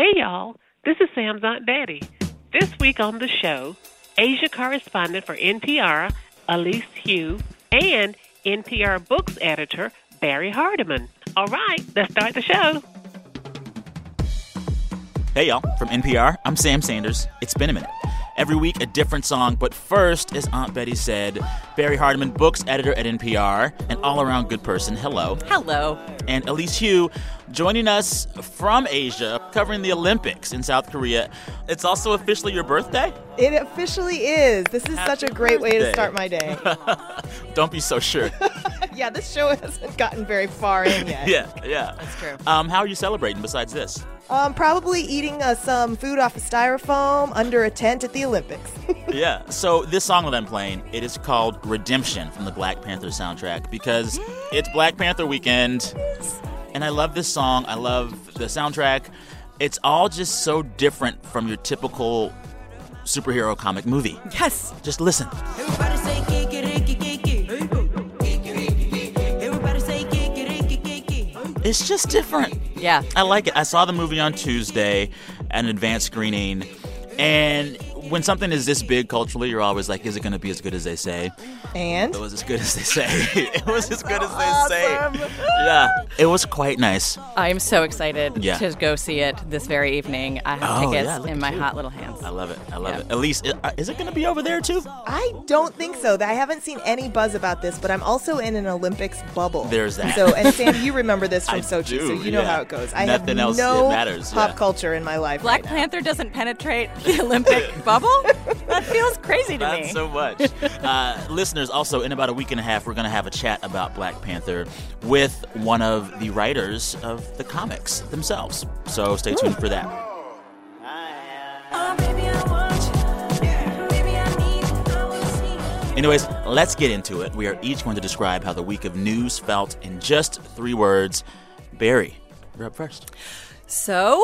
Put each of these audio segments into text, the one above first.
Hey, y'all. This is Sam's Aunt Betty. This week on the show, Asia correspondent for NPR, Elise Hu, and NPR Books editor, Barrie Hardymon. All right, let's start the show. Hey, y'all. From NPR, I'm Sam Sanders. It's been a minute. Every week, a different song. But first, as Aunt Betty said, Barrie Hardymon, books editor at NPR, an all around good person. Hello. Hello. And Elise Hu joining us from Asia, covering the Olympics in South Korea. It's also officially your birthday? It officially is. This is Happy such a great way to start my day. Don't be so sure. yeah, this show hasn't gotten very far in yet. yeah, yeah. That's true. Um, how are you celebrating besides this? Um, probably eating uh, some food off of styrofoam under a tent at the Olympics. yeah. So this song that I'm playing, it is called Redemption from the Black Panther soundtrack because it's Black Panther weekend. And I love this song. I love the soundtrack. It's all just so different from your typical superhero comic movie. Yes. Just listen. It's just different. Yeah. I like it. I saw the movie on Tuesday an advanced screening. And when something is this big culturally, you're always like, is it going to be as good as they say? and It was as good as they say. it was as good as they say. Yeah, it was quite nice. I am so excited Yeah. to go see it this very evening. I have Oh, tickets yeah, in my you. hot little hands. I love it. I love Yeah. it. Elise, i- is it going to be over there too? I don't think so. I haven't seen any buzz about this, but I'm also in an Olympics bubble. There's that. So, and Sam, you remember this from I Sochi, do, so you know yeah. how it goes. I Nothing have else no matters, pop yeah. culture in my life. Black right now. Panther doesn't penetrate the Olympic bubble? That feels crazy to Not me. so much. uh, listeners, also, in about a week and a half, we're going to have a chat about Black Panther with one of the writers of the comics themselves. So stay tuned for that. Baby, I want you. Baby, I need you. I wanna see you. Anyways, let's get into it. We are each going to describe how the week of news felt in just three words. Barrie, you're up first. so,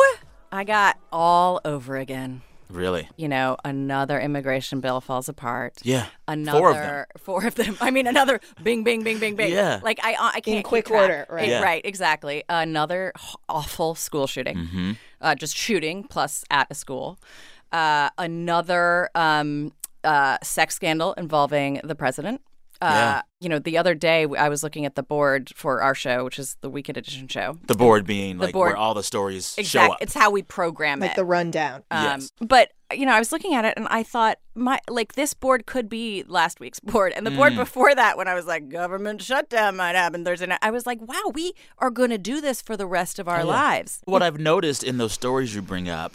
I got all over again. Really? You know, another immigration bill falls apart. Yeah. Another Four of them. four of them. I mean, another bing, bing, bing, bing, bing. Yeah. Like I, I can't keep quick track. order, right. Yeah. Right. Exactly. Another awful school shooting. Mm-hmm. Uh, just shooting plus at a school. Uh, another um, uh, sex scandal involving the president. Uh, Yeah. You know, the other day I was looking at the board for our show, which is the Weekend Edition show. The board being like board- where all the stories show up. It's how we program Like it. the rundown. Um, Yes. But you know, I was looking at it and I thought, my like this board could be last week's board, and the board Mm. before that, when I was like, government shutdown might happen Thursday night, I was like, wow, we are going to do this for the rest of our Oh, yeah. lives. what I've noticed in those stories you bring up,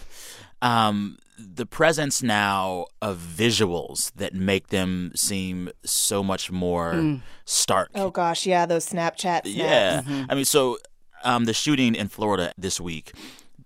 um, the presence now of visuals that make them seem so much more Mm. stark. Oh gosh, yeah, those Snapchat snaps. Yeah. Mm-hmm. I mean, so um, the shooting in Florida this week,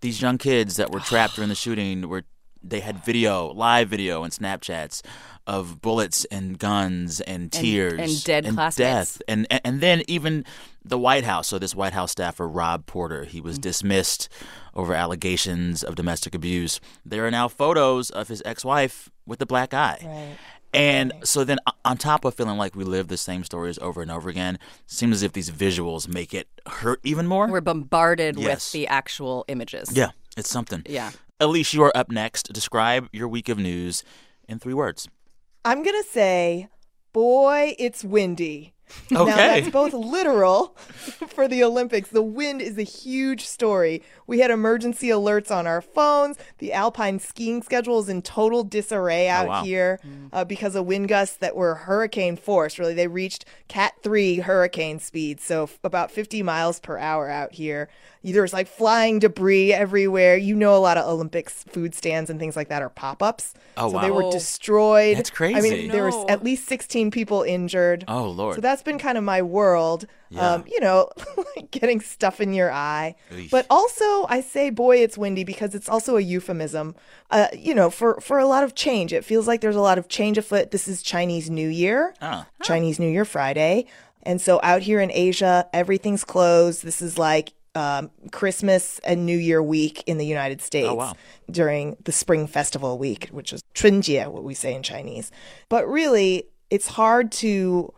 these young kids that were trapped during the shooting were they had video, live video and Snapchats of bullets and guns and tears and dead classmates. death. And, and and then even the White House, so this White House staffer Rob Porter, he was mm. dismissed over allegations of domestic abuse. There are now photos of his ex-wife with the black eye. Right. And so then, on top of feeling like we live the same stories over and over again, it seems as if these visuals make it hurt even more. We're bombarded Yes. with the actual images. yeah, it's something. Yeah. Elise, you are up next. Describe your week of news in three words. I'm gonna say, boy, it's windy. Now that's both literal for the Olympics. The wind is a huge story. We had emergency alerts on our phones. The alpine skiing schedule is in total disarray out Oh, wow. here uh, because of wind gusts that were hurricane force. Really, they reached Cat three hurricane speed, so f- about 50 miles per hour out here. There's like flying debris everywhere. You know, a lot of Olympics food stands and things like that are pop ups. Oh, so wow. they were destroyed. That's crazy. I crazy. mean, there was at least 16 people injured. Oh, Lord. So that's been kind of my world. Yeah. Um, you know, getting stuff in your eye. Eesh. But also, I say, boy, it's windy because it's also a euphemism. Uh, you know, for for a lot of change. It feels like there's a lot of change afoot. This is Chinese New Year, Ah. Chinese New Year Friday, and so out here in Asia, everything's closed. This is like. Um, Christmas and New Year week in the United States Oh, wow. during the Spring Festival week, which is 春节, what we say in Chinese. But really, it's hard to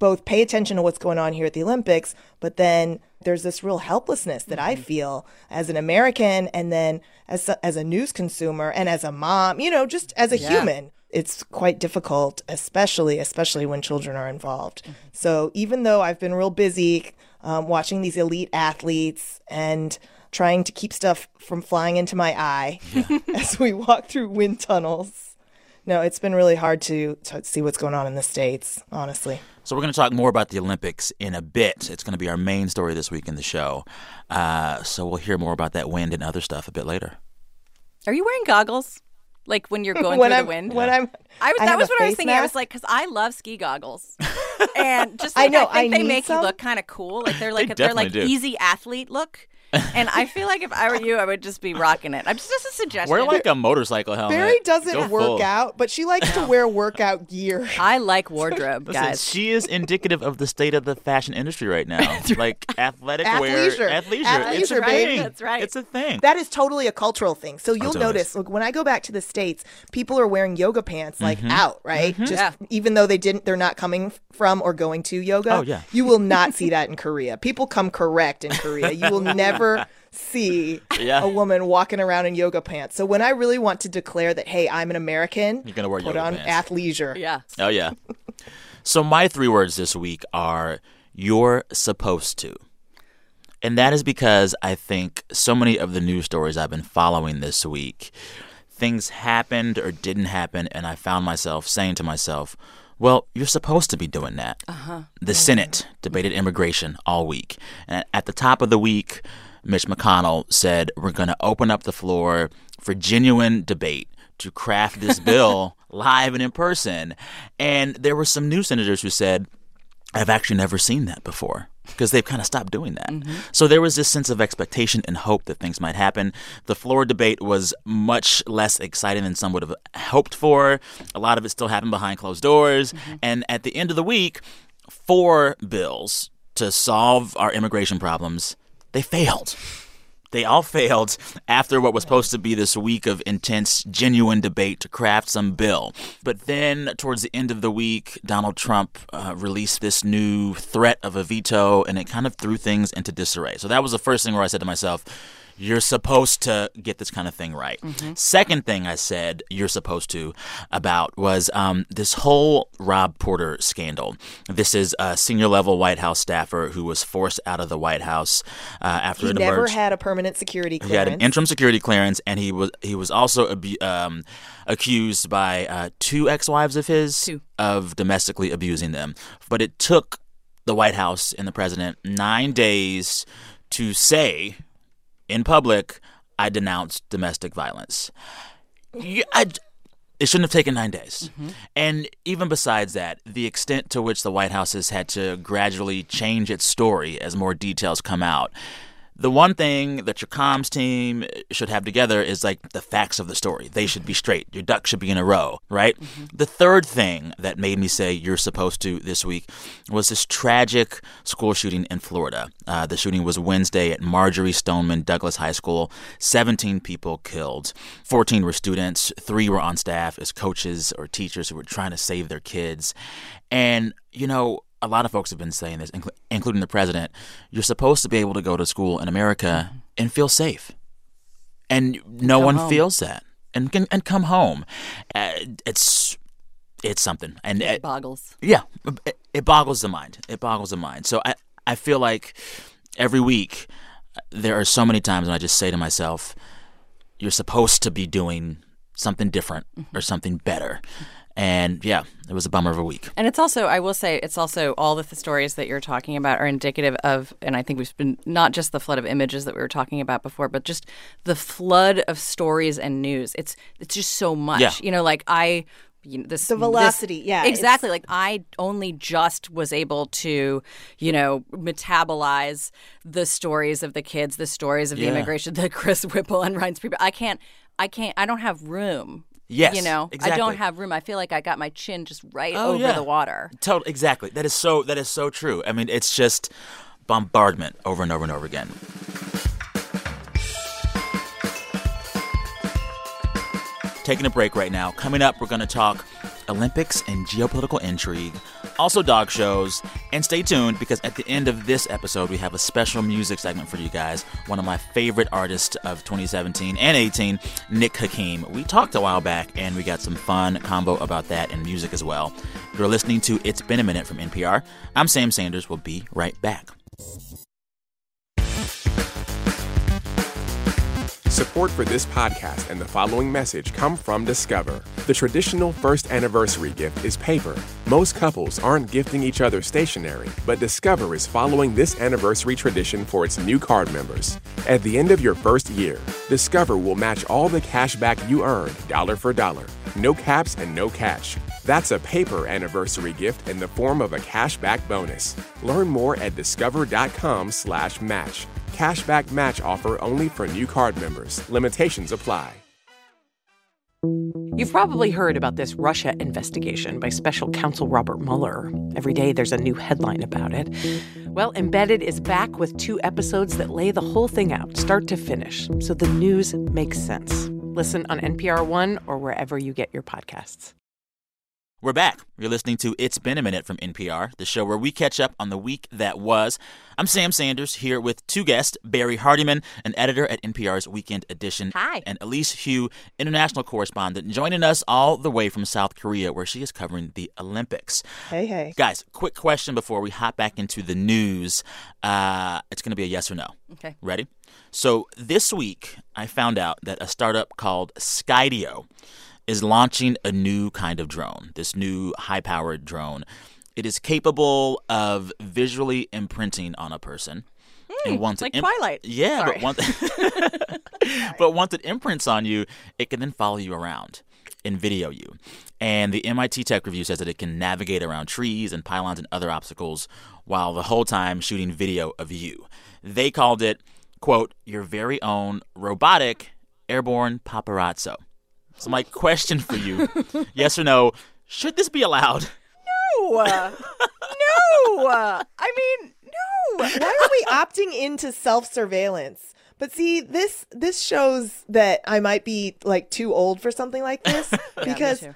both pay attention to what's going on here at the Olympics, but then there's this real helplessness that I feel as an American and then as a, as a news consumer and as a mom, you know, just as a human. It's quite difficult, especially especially when children are involved. So even though I've been real busy um, watching these elite athletes and trying to keep stuff from flying into my eye as we walk through wind tunnels, no, it's been really hard to, to see what's going on in the states. Honestly. So we're going to talk more about the Olympics in a bit. It's going to be our main story this week in the show. Uh, so we'll hear more about that wind and other stuff a bit later. Are you wearing goggles? Like when you're going when through I'm, the wind? When I'm, I was I that was what I was face thinking. I was like, because I love ski goggles, and just I know, I think I they make some. you look kind of cool. Like they're like they're like do. easy athlete look. And I feel like if I were you, I would just be rocking it. I'm just, just a suggestion. Wear like a motorcycle helmet. Barrie doesn't Go work full. out, but she likes to wear workout gear. I like wardrobe, Listen, guys. she is indicative of the state of the fashion industry right now. like athletic wear, Athleisure. athleisure. It's a Athleisure, baby. thing. That's right. It's a thing. That is totally a cultural thing. So you'll totally notice, look, when I go back to the states, people are wearing yoga pants like Mm-hmm. out, right? Just Yeah. even though they didn't, they're not coming from or going to yoga. Oh, yeah. You will not see that in Korea. People come correct in Korea. You will never see Yeah. a woman walking around in yoga pants. So when I really want to declare that, hey, I'm an American, You're gonna wear put yoga on pants. athleisure. yeah. Oh yeah. so my three words this week are "you're supposed to," and that is because I think so many of the news stories I've been following this week, things happened or didn't happen, and I found myself saying to myself. Well, you're supposed to be doing that. Uh-huh. The Senate debated immigration all week. And at the top of the week, Mitch McConnell said, We're going to open up the floor for genuine debate to craft this bill live and in person. And there were some new senators who said, I've actually never seen that before because they've kind of stopped doing that. Mm-hmm. So there was this sense of expectation and hope that things might happen. The floor debate was much less exciting than some would have hoped for. A lot of it still happened behind closed doors. Mm-hmm. And at the end of the week, four bills to solve our immigration problems, they failed. They all failed after what was supposed to be this week of intense, genuine debate to craft some bill. But then, towards the end of the week, Donald Trump uh, released this new threat of a veto, and it kind of threw things into disarray. So that was the first thing where I said to myself, you're supposed to get this kind of thing right. Second thing I said you're supposed to about was um, this whole Rob Porter scandal. This is a senior level White House staffer who was forced out of the White House uh, after He never emerged. had a permanent security clearance. He had an interim security clearance, and he was he was also abu- um, accused by uh, two ex-wives of his Two. of domestically abusing them. But it took the White House and the president nine days to say in public, "I denounced domestic violence." Yeah, I, it shouldn't have taken nine days. Mm-hmm. And even besides that, the extent to which the White House has had to gradually change its story as more details come out. The one thing that your comms team should have together is like the facts of the story. They should be straight. Your ducks should be in a row, right? The third thing that made me say you're supposed to this week was this tragic school shooting in Florida. Uh, the shooting was Wednesday at Marjory Stoneman Douglas High School. 17 people killed. 14 were students, three were on staff as coaches or teachers who were trying to save their kids. And, you know, a lot of folks have been saying this, inclu- including the president. You're supposed to be able to go to school in America mm-hmm. and feel safe. And no one home. feels that. And, can and come home. Uh, it's it's something. And It it, boggles. yeah, it, it boggles the mind. It boggles the mind. So I, I feel like every week there are so many times when I just say to myself, you're supposed to be doing something different mm-hmm. or something better. Mm-hmm. And yeah, it was a bummer of a week. And it's also, I will say, it's also all the stories that you're talking about are indicative of, and I think we've been not just the flood of images that we were talking about before, but just the flood of stories and news. It's it's just so much. Yeah. You know, like I. You know, this The velocity, this- yeah, exactly. Like I only just was able to, you know, metabolize the stories of the kids, the stories of the Yeah. immigration, the Chris Whipple and Ryan's people. I can't, I can't, I don't have room. Yes, you know, I don't have room. I feel like I got my chin just right Oh, over yeah. the water. Total, exactly. That is so. That is so true. I mean, it's just bombardment over and over and over again. Taking a break right now. Coming up, we're going to talk Olympics and geopolitical intrigue. Also dog shows. And stay tuned because at the end of this episode, we have a special music segment for you guys. One of my favorite artists of 2017 and 18, Nick Hakim. We talked a while back and we got some fun combo about that and music as well. You're listening to It's Been a Minute from NPR. I'm Sam Sanders. We'll be right back. Support for this podcast and the following message come from Discover. The traditional first anniversary gift is paper. Most couples aren't gifting each other stationery, but Discover is following this anniversary tradition for its new card members. At the end of your first year, Discover will match all the cash back you earned dollar for dollar. No caps and no catch. That's a paper anniversary gift in the form of a cashback bonus. Learn more at discover.com/match. Cashback match offer only for new card members. Limitations apply. You've probably heard about this Russia investigation by special counsel Robert Mueller. Every day there's a new headline about it. Well, Embedded is back with two episodes that lay the whole thing out, start to finish, so the news makes sense. Listen on NPR One or wherever you get your podcasts. We're back. You're listening to It's Been a Minute from NPR, the show where we catch up on the week that was. I'm Sam Sanders here with two guests Barrie Hardymon, an editor at NPR's Weekend Edition. Hi. And Elise Hu, international correspondent, joining us all the way from South Korea, where she is covering the Olympics. Hey, hey. Guys, quick question before we hop back into the news. Uh, it's going to be a yes or no. Okay. Ready? So this week, I found out that a startup called Skydio is launching a new kind of drone, this new high powered drone. It is capable of visually imprinting on a person. and once Hmm, like it Twilight. Yeah, Sorry. but once but once it imprints on you, it can then follow you around and video you. And the MIT Tech Review says that it can navigate around trees and pylons and other obstacles while the whole time shooting video of you. They called it, quote, your very own robotic airborne paparazzo. So my question for you, yes or no, should this be allowed? No. no. I mean, no. Why are we opting into self surveillance? But see, this this shows that I might be like too old for something like this because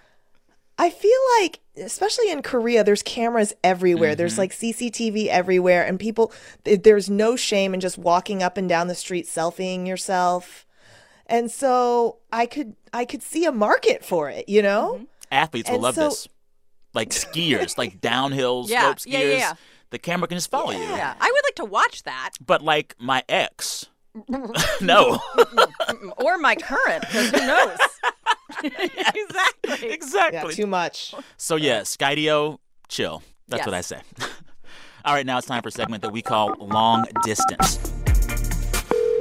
I feel like, especially in Korea, there's cameras everywhere. There's mm-hmm. like CCTV everywhere, and people, th- there's no shame in just walking up and down the street selfieing yourself. And so I could, I could see a market for it, you know? Mm-hmm. Athletes will And love so- this. Like skiers, like downhill Yeah, slope skiers. yeah, yeah, yeah. The camera can just follow you. Yeah, I would like to watch that. But like my ex, no. Or my current, because who knows? exactly. exactly. Yeah, too much. So yeah, Skydio, chill. That's Yes. what I say. All right, now it's time for a segment that we call Long Distance.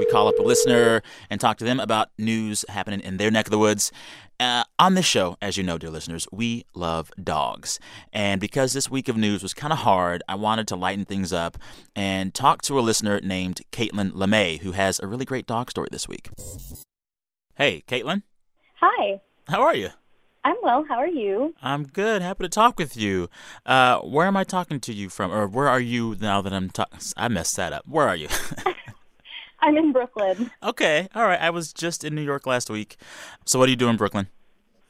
We call up a listener and talk to them about news happening in their neck of the woods. Uh, on this show, as you know, dear listeners, we love dogs. And because this week of news was kind of hard, I wanted to lighten things up and talk to a listener named Caitlin LeMay, who has a really great dog story this week. Hey, Caitlin, Hi, how are you? I'm well. How are you? I'm good. Happy to talk with you. Uh, where am I talking to you from, or where are you now that I'm talking? I messed that up. Where are you? I'm in Brooklyn. okay. All right. I was just in New York last week. So what do you do in Brooklyn?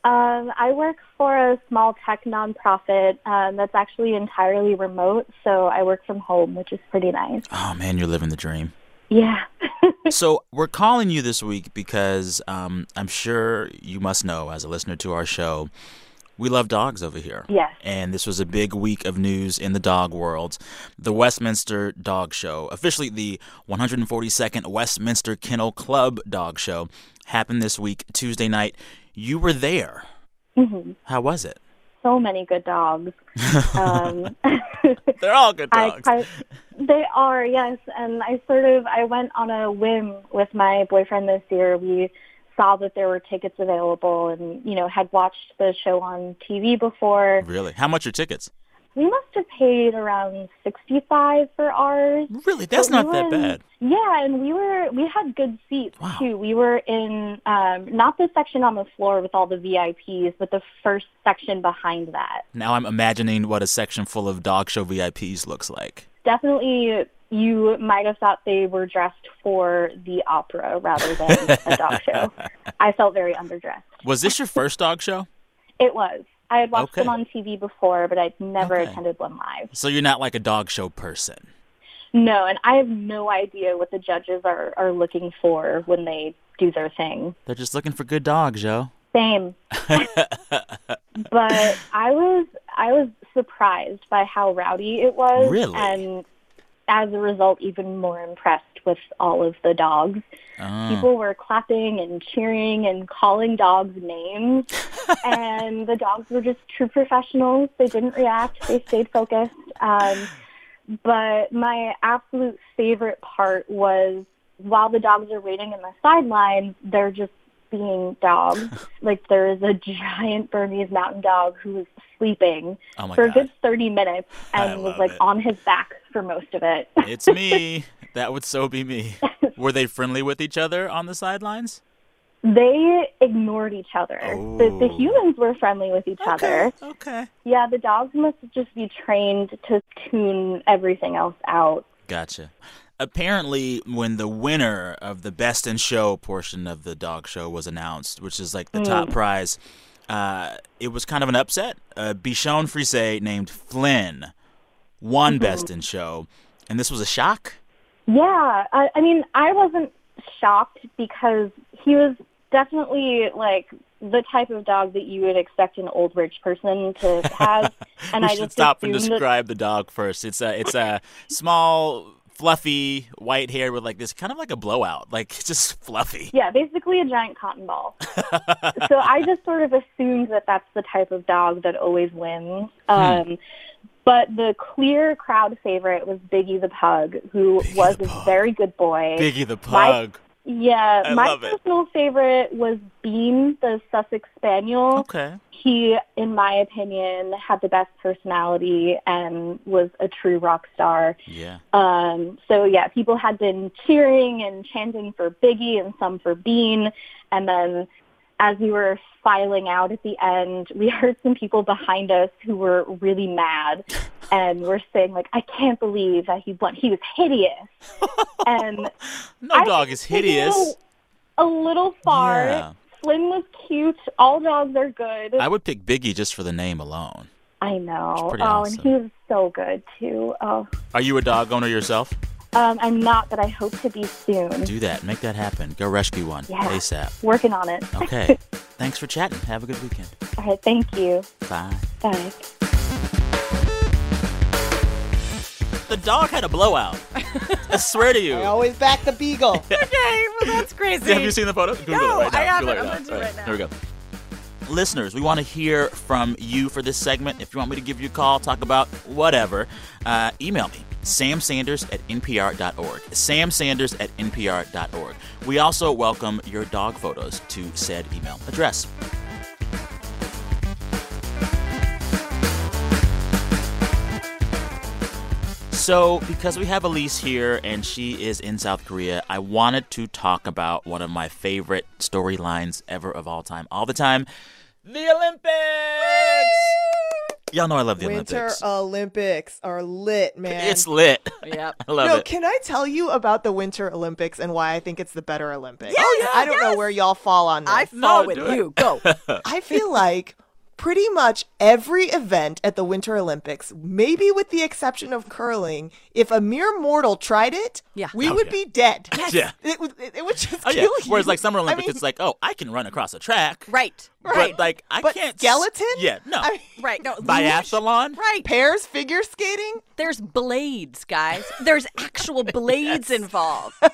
Um, I work for a small tech nonprofit um, that's actually entirely remote, so I work from home, which is pretty nice. Oh man, you're living the dream. Yeah. so we're calling you this week because um, I'm sure you must know, as a listener to our show, we love dogs over here. Yes. And this was a big week of news in the dog world. The Westminster Dog Show, officially the 142nd Westminster Kennel Club Dog Show, happened this week, Tuesday night. You were there. Mhm. How was it? so many good dogs. Um, They're all good I, dogs. I, they are, yes. And I sort of I went on a whim with my boyfriend this year. We saw that there were tickets available, and you know had watched the show on TV before. really? How much are tickets? We must have paid around sixty-five for ours. Really? That's But not we that in- bad. Yeah, and we were we had good seats Wow. too. We were in um not the section on the floor with all the VIPs, but the first section behind that. Now I'm imagining what a section full of dog show VIPs looks like. Definitely you might have thought they were dressed for the opera rather than a dog show. I felt very underdressed. Was this your first dog show? It was. I had watched Okay. them on TV before, but I'd never Okay. attended one live. So you're not like a dog show person. No, and I have no idea what the judges are, are looking for when they do their thing. They're just looking for good dogs, Joe. Same. but I was I was surprised by how rowdy it was Really? and as a result even more impressed with all of the dogs. Oh. People were clapping and cheering and calling dogs names and the dogs were just true professionals. They didn't react. They stayed focused. Um, but my absolute favorite part was while the dogs are waiting in the sidelines, they're just being dogs. like there is a giant Bernese mountain dog who was sleeping Oh for a good 30 minutes and was like it. on his back for most of it. It's me. that would so be me. Were they friendly with each other on the sidelines? they ignored each other. The, the Oh. humans were friendly with each other. Okay. Yeah, the dogs must just be trained to tune everything else out. Gotcha. Apparently, when the winner of the best in show portion of the dog show was announced, which is like the top prize, uh, it was kind of an upset. Uh, Bichon Frise named Flynn won best in show, and this was a shock. Yeah, I, I mean, I wasn't shocked because he was definitely like the type of dog that you would expect an old rich person to have. And we I should just stop and assumed that- describe the dog first. It's a it's a small, fluffy white hair with like this kind of like a blowout, like just fluffy. Yeah, basically a giant cotton ball. so I just sort of assumed that that's the type of dog that always wins. Hmm. Um, but the clear crowd favorite was Biggie the Pug, who Biggie was the a Pug. very good boy. Biggie the My- pug. Yeah, I my love it. personal favorite was Bean, the Sussex Spaniel. Okay. He, in my opinion, had the best personality and was a true rock star. Yeah. Um, so yeah, people had been cheering and chanting for Biggie and some for Bean, and then as we were filing out at the end, we heard some people behind us who were really mad and were saying like, "I can't believe that he won. He was hideous." and No I dog is hideous. A little, a little far. Yeah. Flynn was cute. All dogs are good. I would pick Biggie just for the name alone. I know. oh, awesome. and he was so good too. Oh, Are you a dog owner yourself? Um, I'm not, but I hope to be soon. Do that. Make that happen. Go rescue one Yeah. ASAP. Working on it. Okay. Thanks for chatting. Have a good weekend. All right. Thank you. Bye. Bye. The dog had a blowout. I swear to you. I always back the beagle. Okay, well that's crazy. Have you seen the photo? Google No, it right now. I haven't. Google it I'm right gonna do now. it right now. Here we go. Listeners, we want to hear from you for this segment. If you want me to give you a call, talk about whatever, uh, email me, samsanders at npr.org. samsanders at npr.org. We also welcome your dog photos to said email address. So, because we have Elise here and she is in South Korea, I wanted to talk about one of my favorite storylines ever of all time. All the time the Olympics! Y'all know I love the Winter Olympics. Olympics are lit, man. it's lit. Yep. I love no, it. can I tell you about the Winter Olympics and why I think it's the better Olympics? Oh, yeah, I don't know where y'all fall on this. I fall No, with do it. you. Go. I feel like pretty much every event at the Winter Olympics, maybe with the exception of curling, if a mere mortal tried it, Yeah. we Oh, would yeah. be dead. Yeah. It would, it, it would just Oh, yeah. you. Whereas, like, Summer I Olympics, mean, it's like, oh, I can run across a track. Right. But, Right. like, I but can't. s- skeleton? Yeah, no. I mean, right. No. Biathlon? Right. pairs figure skating? There's blades, guys. There's actual blades involved.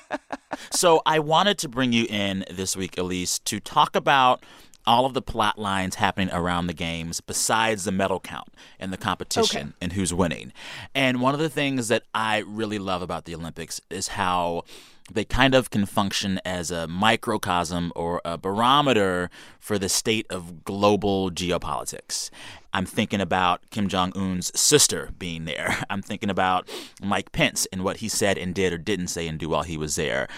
So I wanted to bring you in this week, Elise, to talk about all of the plot lines happening around the games besides the medal count and the competition and who's winning. And one of the things that I really love about the Olympics is how they kind of can function as a microcosm or a barometer for the state of global geopolitics. I'm thinking about Kim Jong un's sister being there. I'm thinking about Mike Pence and what he said and did or didn't say and do while he was there.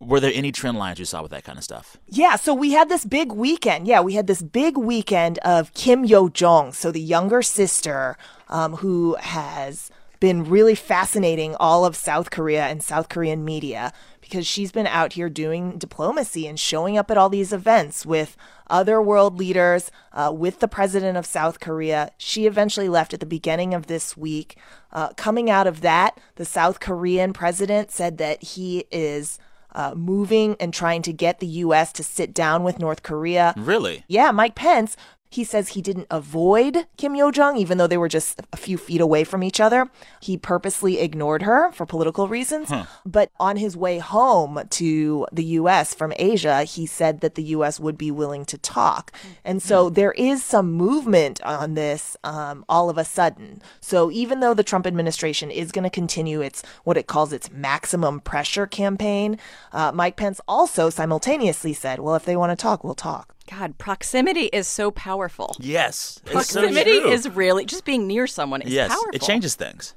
Were there any trend lines you saw with that kind of stuff? Yeah, so we had this big weekend. Yeah, we had this big weekend of Kim Yo Jong, so the younger sister um, who has been really fascinating all of South Korea and South Korean media because she's been out here doing diplomacy and showing up at all these events with other world leaders, uh, with the president of South Korea. She eventually left at the beginning of this week. Uh, coming out of that, the South Korean president said that he is uh, moving and trying to get the U.S. to sit down with North Korea. Really? Yeah, Mike Pence. He says he didn't avoid Kim Yo Jong, even though they were just a few feet away from each other. He purposely ignored her for political reasons. But on his way home to the U.S. from Asia, he said that the U.S. would be willing to talk. And so there is some movement on this um, all of a sudden. So even though the Trump administration is going to continue its what it calls its maximum pressure campaign, uh, Mike Pence also simultaneously said, well, if they want to talk, we'll talk. God, proximity is so powerful. Yes. It's so Proximity is really just being near someone is yes, powerful. it changes things.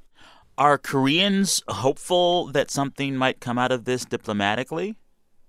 Are Koreans hopeful that something might come out of this diplomatically?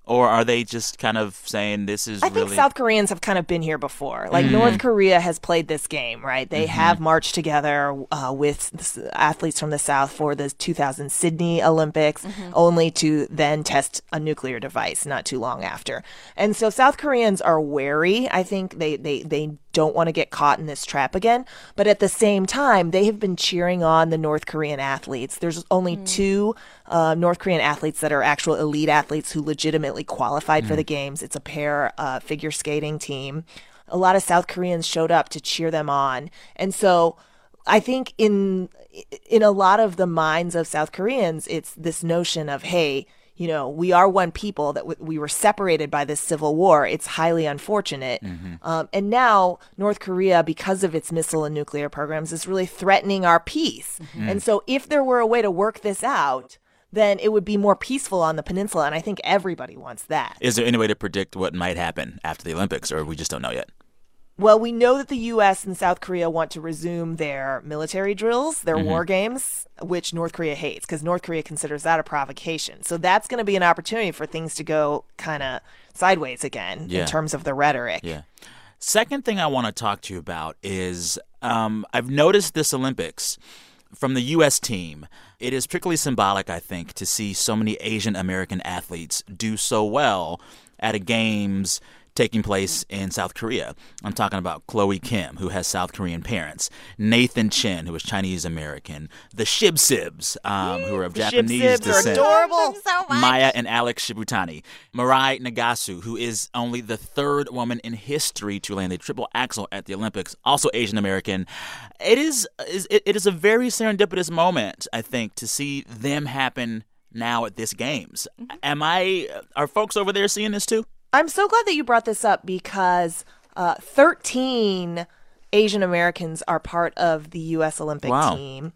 Or are they just kind of saying this is I really think South Koreans have kind of been here before. Like Mm-hmm. North Korea has played this game, right? They have marched together uh, with athletes from the South for the 2000 Sydney Olympics, Mm-hmm. only to then test a nuclear device not too long after. And so South Koreans are wary. I think they they they don't want to get caught in this trap again. But at the same time, they have been cheering on the North Korean athletes. There's only two uh, North Korean athletes that are actual elite athletes who legitimately qualified for the games. It's a pair uh, figure skating team. A lot of South Koreans showed up to cheer them on, and so I think in in a lot of the minds of South Koreans, it's this notion of hey. You know, we are one people that w- we were separated by this civil war. It's highly unfortunate. Um, and now North Korea, because of its missile and nuclear programs, is really threatening our peace. And so, if there were a way to work this out, then it would be more peaceful on the peninsula. And I think everybody wants that. Is there any way to predict what might happen after the Olympics, or we just don't know yet? Well, we know that the U.S. and South Korea want to resume their military drills, their war games, which North Korea hates because North Korea considers that a provocation. So that's going to be an opportunity for things to go kind of sideways again Yeah. in terms of the rhetoric. Yeah. Second thing I want to talk to you about is um, I've noticed this Olympics from the U.S. team. It is particularly symbolic, I think, to see so many Asian American athletes do so well at a games taking place in South Korea. I'm talking about Chloe Kim, who has South Korean parents, Nathan Chen, who is Chinese American, the Shib Sibs, um, who are of The Japanese Shib Sibs are descent. adorable. Maia and Alex Shibutani. Mirai Nagasu, who is only the third woman in history to land a triple axel at the Olympics, also Asian American. It is, is it, it is a very serendipitous moment, I think, to see them happen now at this games. Am I are folks over there seeing this too? I'm so glad that you brought this up because uh, 13 Asian Americans are part of the U.S. Olympic Wow. team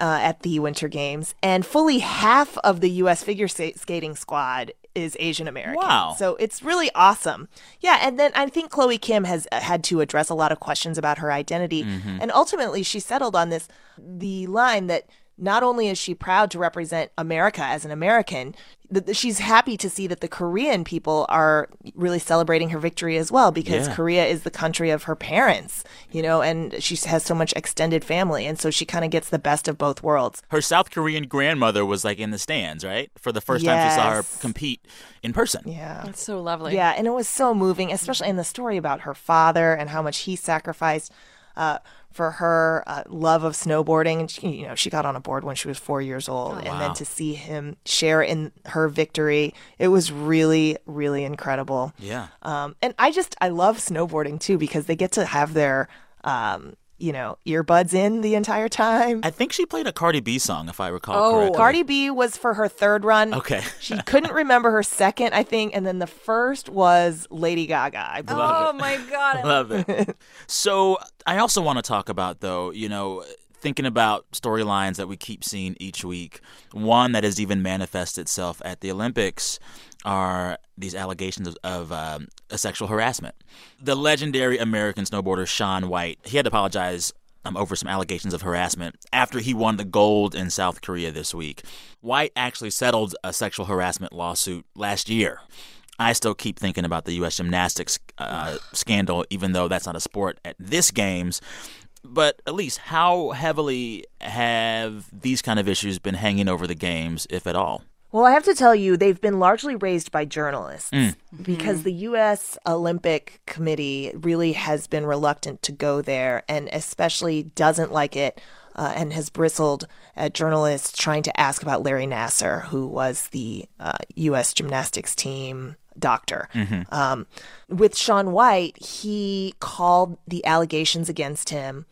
uh, at the Winter Games, and fully half of the U.S. figure skating squad is Asian American. Wow. So it's really awesome. Yeah, and then I think Chloe Kim has uh, had to address a lot of questions about her identity, and ultimately she settled on this the line that not only is she proud to represent America as an American, th- th- she's happy to see that the Korean people are really celebrating her victory as well because Yeah. Korea is the country of her parents, you know, and she has so much extended family. And so she kind of gets the best of both worlds. Her South Korean grandmother was like in the stands, right? For the first time she saw her compete in person. Yeah. That's so lovely. Yeah, and it was so moving, especially in the story about her father and how much he sacrificed uh, for her uh, love of snowboarding. And she, you know, she got on a board when she was four years old, and then to see him share in her victory, it was really, really incredible. Yeah. Um, and I just I love snowboarding too because they get to have their um, you know earbuds in the entire time. I think she played a Cardi B song, if I recall correctly. Oh, correctly. Cardi B was for her third run. Okay. she couldn't remember her second, I think, and then the first was Lady Gaga. I believe. Oh my god. I Love it. so I also want to talk about though, you know, thinking about storylines that we keep seeing each week. One that has even manifested itself at the Olympics are these allegations of, of um, a sexual harassment. The legendary American snowboarder Shaun White, he had to apologize um, over some allegations of harassment after he won the gold in South Korea this week. White actually settled a sexual harassment lawsuit last year. I still keep thinking about the U.S. gymnastics uh, scandal, even though that's not a sport at this games. But Elise, how heavily have these kind of issues been hanging over the games, if at all? Well, I have to tell you, they've been largely raised by journalists because the U.S. Olympic Committee really has been reluctant to go there and especially doesn't like it uh, and has bristled at journalists trying to ask about Larry Nassar, who was the uh, U.S. gymnastics team doctor. Um, with Shaun White, he called the allegations against him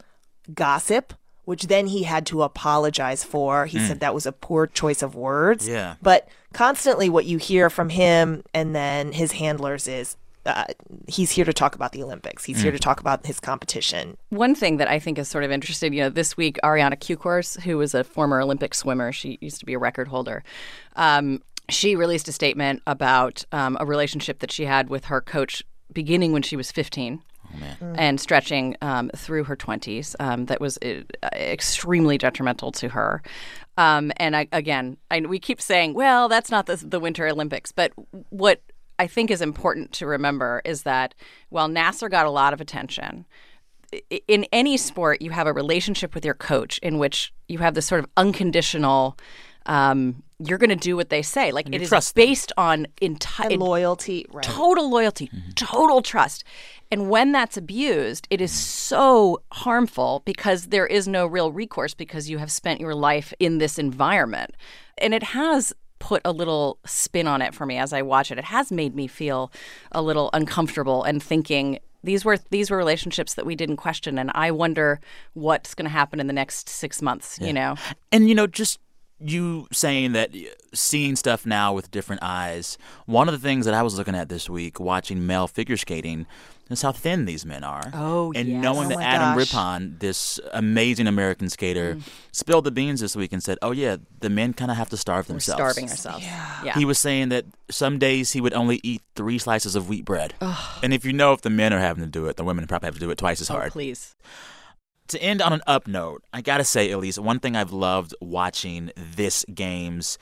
gossip, which then he had to apologize for. He said that was a poor choice of words. Yeah. But constantly, what you hear from him and then his handlers is uh, he's here to talk about the Olympics. He's here to talk about his competition. One thing that I think is sort of interesting, you know, this week Ariana Kukors, who was a former Olympic swimmer, she used to be a record holder. Um, she released a statement about um, a relationship that she had with her coach beginning when she was 15 and stretching um, through her 20s um, that was uh, extremely detrimental to her. Um, and I, again, I, we keep saying, well, that's not the, the Winter Olympics. But what I think is important to remember is that while Nassar got a lot of attention, in any sport, you have a relationship with your coach in which you have this sort of unconditional. Um, you're going to do what they say. Like it is trust them. based on entire loyalty, right? total loyalty, mm-hmm. total trust. And when that's abused, it is mm-hmm. so harmful because there is no real recourse because you have spent your life in this environment. And it has put a little spin on it for me as I watch it. It has made me feel a little uncomfortable and thinking these were these were relationships that we didn't question and I wonder what's going to happen in the next 6 months, you know. And you know, just you saying that seeing stuff now with different eyes. One of the things that I was looking at this week, watching male figure skating, is how thin these men are. Oh, and yes. knowing Oh that Adam gosh. Rippon, this amazing American skater, Mm. spilled the beans this week and said, "Oh yeah, the men kind of have to starve We're themselves." starving ourselves. Yeah. He was saying that some days he would only eat three slices of wheat bread. And if you know if the men are having to do it, the women probably have to do it twice as Oh, hard. please. To end on an up note, I gotta say, Elise, one thing I've loved watching this games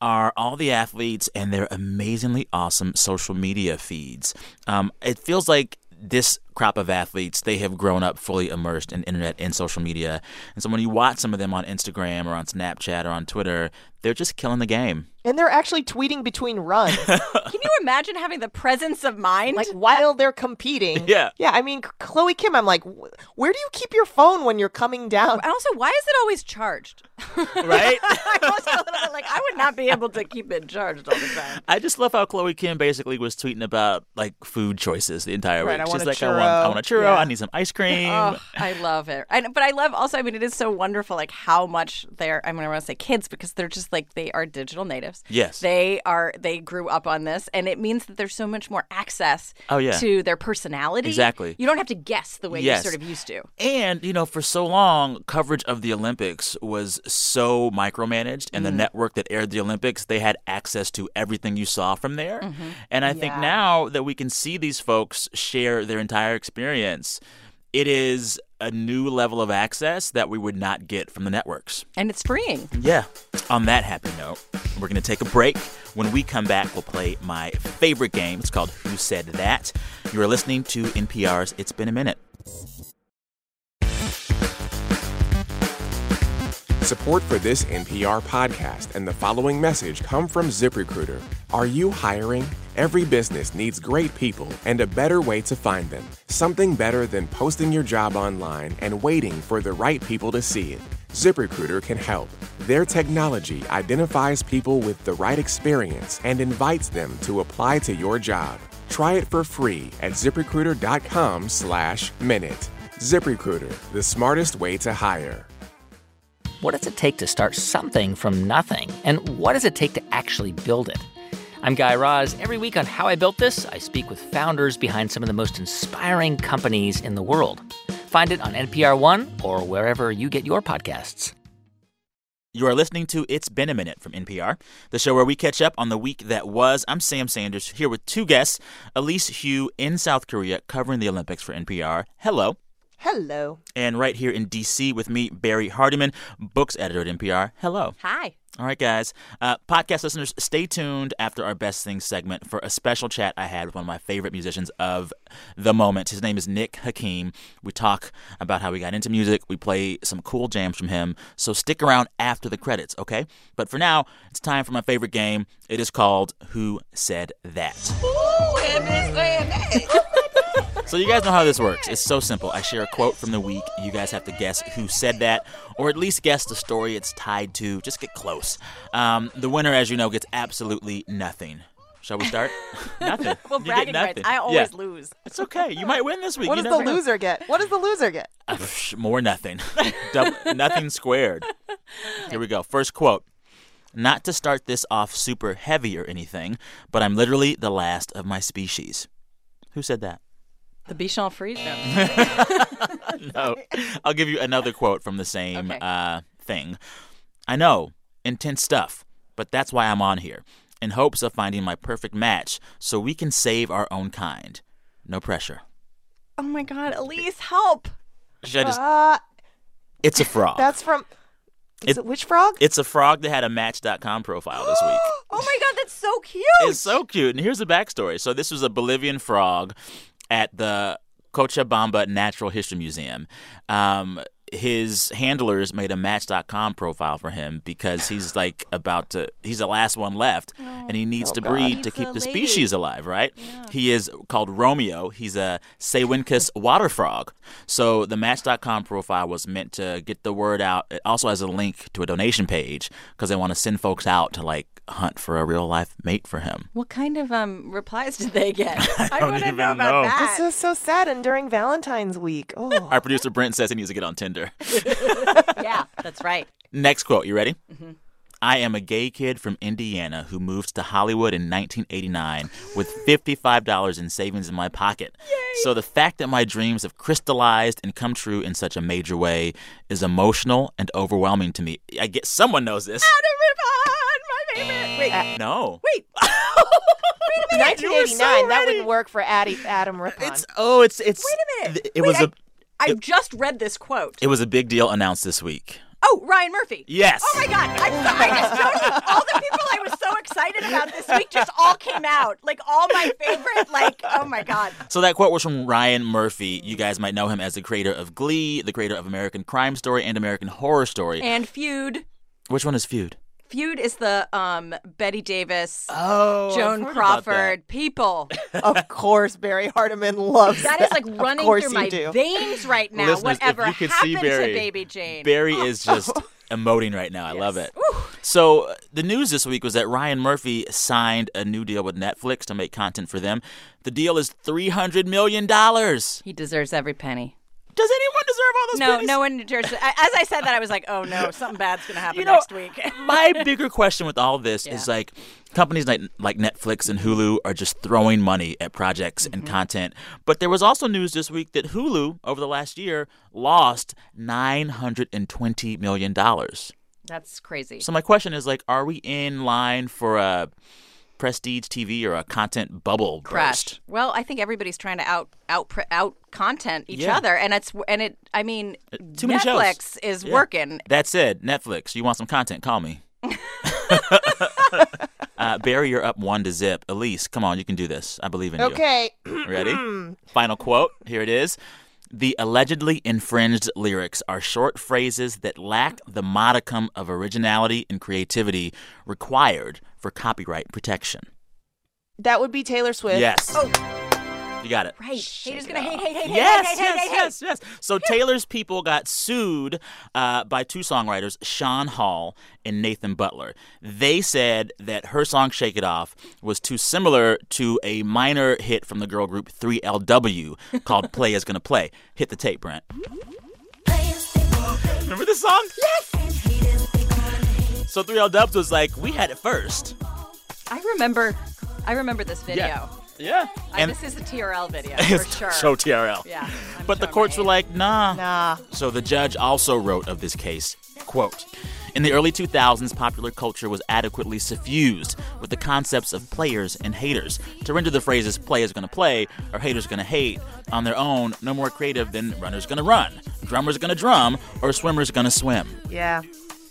are all the athletes and their amazingly awesome social media feeds. Um, it feels like this crop of athletes they have grown up fully immersed in internet and social media and so when you watch some of them on instagram or on snapchat or on twitter they're just killing the game And they're actually tweeting between runs, Can you imagine having the presence of mind? like while they're competing. Yeah. Yeah. I mean, Chloe Kim, I'm like, where do you keep your phone when you're coming down? And also, why is it always charged? right I'm also a little bit like, I would not be able to keep it charged all the time. I just love how Chloe Kim basically was tweeting about like food choices the entire Right, week. I She's like, I want, I want a churro. Yeah. I need some ice cream. Oh, I love it. I, but I love also, I mean, it is so wonderful, like how much they're, I mean, I want to say kids because they're just like, they are digital natives. Yes. They are, they grew up on this and it means that there's so much more access Oh, yeah. to their personality. Exactly. You don't have to guess the way Yes. you sort of used to. And, you know, for so long, coverage of the Olympics was so micromanaged, and the mm-hmm. network that aired the Olympics, they had access to everything you saw from there. Mm-hmm. And I think now that we can see these folks share their entire experience, it is a new level of access that we would not get from the networks. And it's freeing. Yeah. On that happy note, we're going to take a break. When we come back, we'll play my favorite game. It's called Who Said That? You are listening to NPR's It's Been a Minute. Support for this NPR podcast and the following message come from ZipRecruiter. Are you hiring? Every business needs great people and a better way to find them. Something better than posting your job online and waiting for the right people to see it. ZipRecruiter can help. Their technology identifies people with the right experience and invites them to apply to your job. Try it for free at ziprecruiter.com/minute. ZipRecruiter, the smartest way to hire. What does it take to start something from nothing? And what does it take to actually build it? I'm Guy Raz. Every week on How I Built This, I speak with founders behind some of the most inspiring companies in the world. Find it on NPR One or wherever you get your podcasts. You are listening to It's Been a Minute from NPR, the show where we catch up on the week that was. I'm Sam Sanders here with two guests Elise Hu in South Korea covering the Olympics for NPR. Hello. Hello. And right here in D.C. with me, Barrie Hardymon, books editor at NPR. Hello. Hi. All right, guys. Uh, podcast listeners, stay tuned after our Best Things segment for a special chat I had with one of my favorite musicians of the moment. His name is Nick Hakim. We talk about how we got into music. We play some cool jams from him. So stick around after the credits, okay? But for now, it's time for my favorite game. It is called Who Said That? So you guys know how this works. It's so simple. I share a quote from the week. You guys have to guess who said that, or at least guess the story it's tied to. Just get close. Um, the winner, as you know, gets absolutely nothing. Shall we start? nothing. Well, You get bragging rights. nothing. I always Yeah. lose. It's okay. You might win this week. What You does the never know. loser get? What does the loser get? Uh, psh, More nothing. Double, nothing squared. Here we go. First quote. Not to start this off super heavy or anything, but I'm literally the last of my species. Who said that? The Bichon Frise. No. no. I'll give you another quote from the same Okay. uh, thing. I know, intense stuff, but that's why I'm on here, in hopes of finding my perfect match so we can save our own kind. No pressure. oh my God, Elise, help! Should I just, Uh, it's a frog. that's from. Is It- it, which frog? it's a frog that had a Match.com profile this week. Oh my God, that's so cute. It's so cute. And here's the backstory. So this was a Bolivian frog at the Cochabamba Natural History Museum. Um, his handlers made a Match.com profile for him because he's like about to. He's the last one left, and he needs to breed to keep the species alive. Right? He is called Romeo. He's a Sehuencas water frog. So the Match.com profile was meant to get the word out. It also has a link to a donation page because they want to send folks out to like hunt for a real life mate for him. What kind of um replies did they get? I, don't want to even know about know. that. This is so sad. And during Valentine's week. Oh. Our producer Brent says he needs to get on Tinder. yeah, that's right. Next quote. You ready? Mm-hmm. I am a gay kid from Indiana who moved to Hollywood in 1989 with $55 in savings in my pocket. So the fact that my dreams have crystallized and come true in such a major way is emotional and overwhelming to me. I guess someone knows this. Adam Rippon, my favorite. Wait, uh, No. wait. 1989. that ready. wouldn't work for Addy, Adam Rippon. It's oh, it's it's Wait a minute. It Wait, was I- a I just read this quote. it was a big deal announced this week. Oh, Ryan Murphy. Yes. Oh my God! I'm sorry. I just noticed all the people I was so excited about this week just all came out. Like all my favorite. Like oh my God. So that quote was from Ryan Murphy. You guys might know him as the creator of Glee, the creator of American Crime Story and American Horror Story. And Feud. Which one is Feud? Feud is the um Bette Davis, Oh, Joan Crawford people. of course, Barrie Hardymon loves That is like running through my do. veins right now. Listeners, Whatever you could see happened Barrie- to Baby Jane? Barrie is just emoting right now. I love it. So uh, the news this week was that Ryan Murphy signed a new deal with Netflix to make content for them. The deal is three hundred million dollars. He deserves every penny. Does anyone deserve all those No, no one deserves. As I said that, I was like, "Oh no, something bad's gonna happen You know, next week." my bigger question with all this is like companies like like Netflix and Hulu are just throwing money at projects and Mm-hmm. content. But there was also news this week that Hulu over the last year lost 920 million dollars. That's crazy. So my question is like are we in line for a prestige TV or a content bubble Crash. burst? Well, I think everybody's trying to out out out content each Yeah. other, and it's and it. I mean, too many shows. Netflix is Yeah. working. That said, Netflix, you want some content, call me. uh, Barrie, you're up one to zip. Elise, come on, you can do this. I believe in you. Okay. Ready? Final quote. Here it is. The allegedly infringed lyrics are short phrases that lack the modicum of originality and creativity required for copyright protection. That would be Taylor Swift. Yes. You got it. Right. Haters gonna hate, hate, hate, hate, Yes, hate, hate, yes, hate, hate, yes, yes. So Taylor's people got sued uh, by two songwriters, Sean Hall and Nathan Butler. They said that her song "Shake It Off" was too similar to a minor hit from the girl group 3LW called "Play Is Gonna Play." Hit the tape, Brent. Remember this song? Yes. So 3LW was like, "We had it first. I remember. I remember this video. Yeah. I, And this is a TRL video for sure. so TRL. Yeah. I'm But the courts were like, nah. Nah. So the judge also wrote of this case, quote, In the early 2000s, popular culture was adequately suffused with the concepts of players and haters. To render the phrases players gonna play or haters gonna hate on their own, no more creative than runners gonna run, drummers gonna drum, or swimmers gonna swim. Yeah.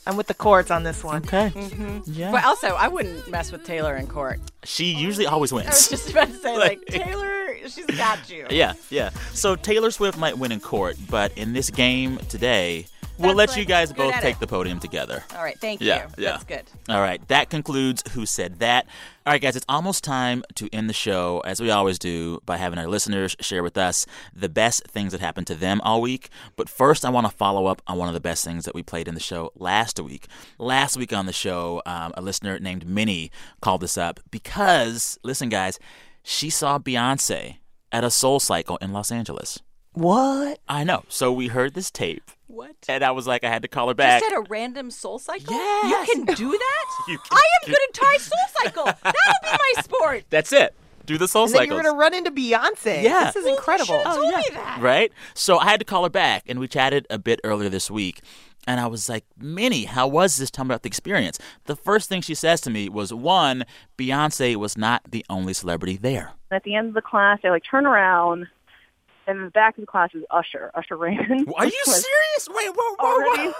I'm with the courts on this one. Okay. Mm-hmm. Yeah. But also, I wouldn't mess with Taylor in court. She usually always wins. I was just about to say, like, Like- Taylor, she's got you. Yeah, yeah. So Taylor Swift might win in court, but in this game today, we'll That's let you guys both take it. the podium together. All right, thank Yeah, you. yeah. That's good. All right, that concludes Who Said That. All right, guys, it's almost time to end the show, as we always do, by having our listeners share with us the best things that happened to them all week. But first, I want to follow up on one of the best things that we played in the show last week. Last week on the show, um, a listener named Minnie called us up because, listen, guys, she saw Beyonce at a Soul Cycle in Los Angeles. What? I know. So we heard this tape, What? and I was like, I had to call her back. Just at a random soul cycle? Yes. You can do that? You can I am going to try soul cycle. That'll be my sport. That's it. Do the Soul And then Cycles. you're going to run into Beyonce. Yeah. This is incredible. You told oh, me that. right? So I had to call her back, and we chatted a bit earlier this week. And I was like, Minnie, how was this? Tell me about the experience. The first thing she says to me was, one, Beyonce was not the only celebrity there. At the end of the class, I like turn around, and in the back of the class is Usher, Usher Raymond. Are you serious? Wait, whoa, whoa, Already,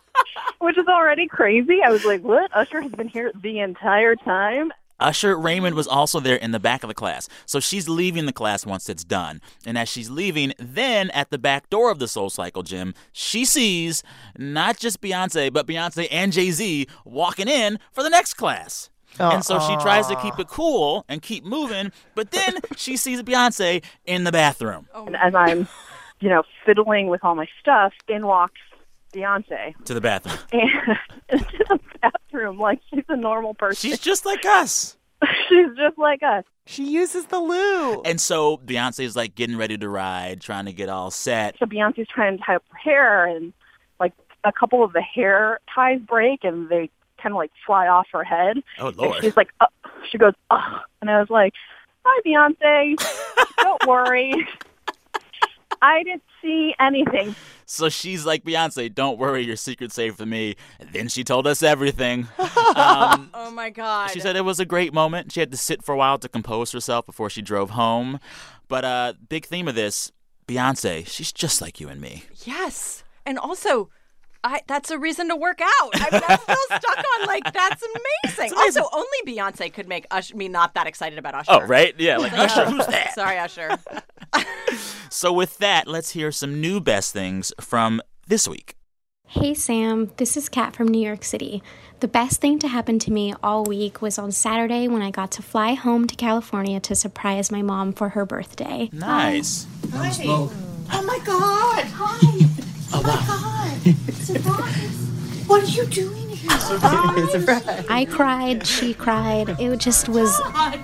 which is already crazy. I was like, what? Usher has been here the entire time. Usher Raymond was also there in the back of the class. So she's leaving the class once it's done. And as she's leaving, then at the back door of the Soul Cycle gym, she sees not just Beyonce, but Beyonce and Jay Z walking in for the next class. And so she tries to keep it cool and keep moving, but then she sees Beyonce in the bathroom oh. And as I'm, you know, fiddling with all my stuff, in walks Beyonce to the bathroom. and into the bathroom like she's a normal person. She's just like us. she's just like us. She uses the loo. And so Beyonce's like getting ready to ride, trying to get all set. So Beyonce's trying to tie up her hair, and like a couple of the hair ties break, and they kind of like fly off her head. Oh, And Lord. she's like, uh, she goes, oh, and I was like, hi Beyonce, don't worry. I didn't see anything. So she's like, Beyonce, don't worry, your secret's safe with me. And then she told us everything. Um, Oh my God. she said it was a great moment. She had to sit for a while to compose herself before she drove home. But uh, big theme of this, Beyonce, she's just like you and me. Yes. And also, I, that's a reason to work out. I mean, I'm still stuck on like that's amazing. amazing. Also, only Beyonce could make Usher, me not that excited about oh, Usher. Oh, right? Yeah, like, Usher, who's that? Sorry, Usher. So with that, let's hear some new best things from this week. Hey Sam, this is Kat from New York City. The best thing to happen to me all week was on Saturday when I got to fly home to California to surprise my mom for her birthday. Nice. Hi. Oh my god! Hi! Oh, my god! Surprise! What are you doing here? I cried, she cried. It just was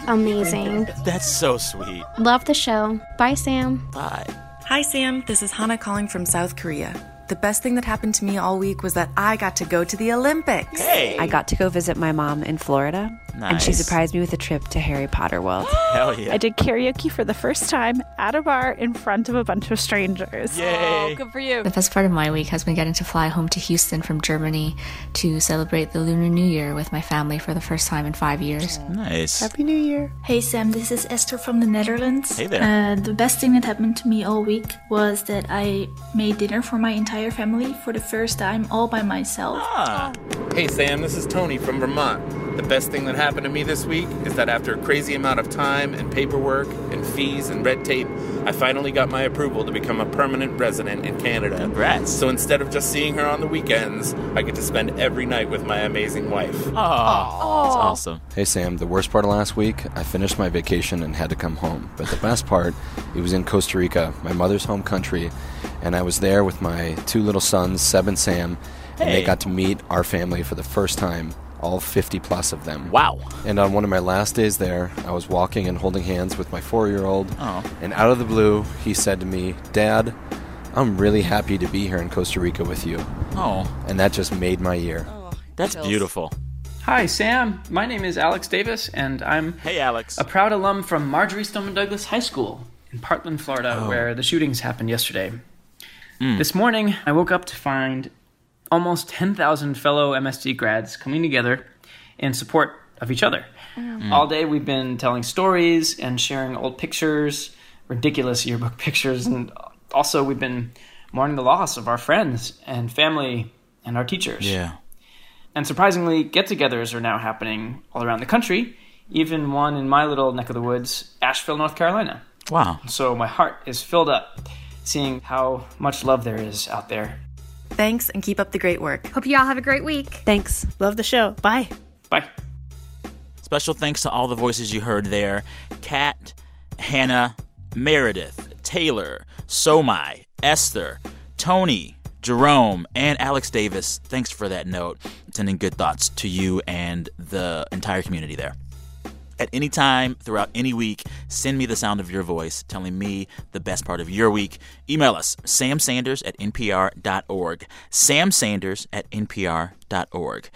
amazing. That's so sweet. Love the show. Bye, Sam. Bye. Hi, Sam. This is Hannah calling from South Korea. The best thing that happened to me all week was that I got to go to the Olympics. Hey. I got to go visit my mom in Florida, and she surprised me with a trip to Harry Potter World. Hell yeah. I did karaoke for the first time at a bar in front of a bunch of strangers. Yay. Good for you. The best part of my week has been getting to fly home to Houston from Germany to celebrate the Lunar New Year with my family for the first time in five years. Nice. Happy New Year. Hey Sam, this is Esther from the Netherlands. Hey there. Uh, the best thing that happened to me all week was that I made dinner for my entire family for the first time all by myself. Ah. Hey Sam, this is Tony from Vermont. The best thing that happened to me this week is that after a crazy amount of time and paperwork and fees and red tape, I finally got my approval to become a permanent resident in Canada. Congrats. So instead of just seeing her on the weekends, I get to spend every night with my amazing wife. Oh, that's awesome. Hey Sam, the worst part of last week, I finished my vacation and had to come home. But the best part, it was in Costa Rica, my mother's home country, and I was there with my two little sons, Seb and Sam, and they got to meet our family for the first time, all 50 plus of them. Wow. And on one of my last days there, I was walking and holding hands with my four year old, Oh. and out of the blue, he said to me, Dad, I'm really happy to be here in Costa Rica with you. Oh. And that just made my year. Oh, That's beautiful. Hi, Sam. My name is Alex Davis, and I'm Hey, Alex. a proud alum from Marjory Stoneman Douglas High School in Parkland, Florida, Oh. where the shootings happened yesterday. Mm. This morning, I woke up to find almost 10,000 fellow MSD grads coming together in support of each other. Mm. All day we've been telling stories and sharing old pictures, ridiculous yearbook pictures, and also we've been mourning the loss of our friends and family and our teachers. Yeah. And surprisingly, get togethers are now happening all around the country, even one in my little neck of the woods, Asheville, North Carolina. Wow. So my heart is filled up seeing how much love there is out there. Thanks and keep up the great work. Hope you all have a great week. Thanks. Love the show. Bye. Bye. Special thanks to all the voices you heard there Kat, Hannah, Meredith, Taylor, Somai, Esther, Tony, Jerome, and Alex Davis. Thanks for that note. Sending good thoughts to you and the entire community there. At any time throughout any week, send me the sound of your voice telling me the best part of your week. Email us, samsanders at npr.org. samsanders at npr.org.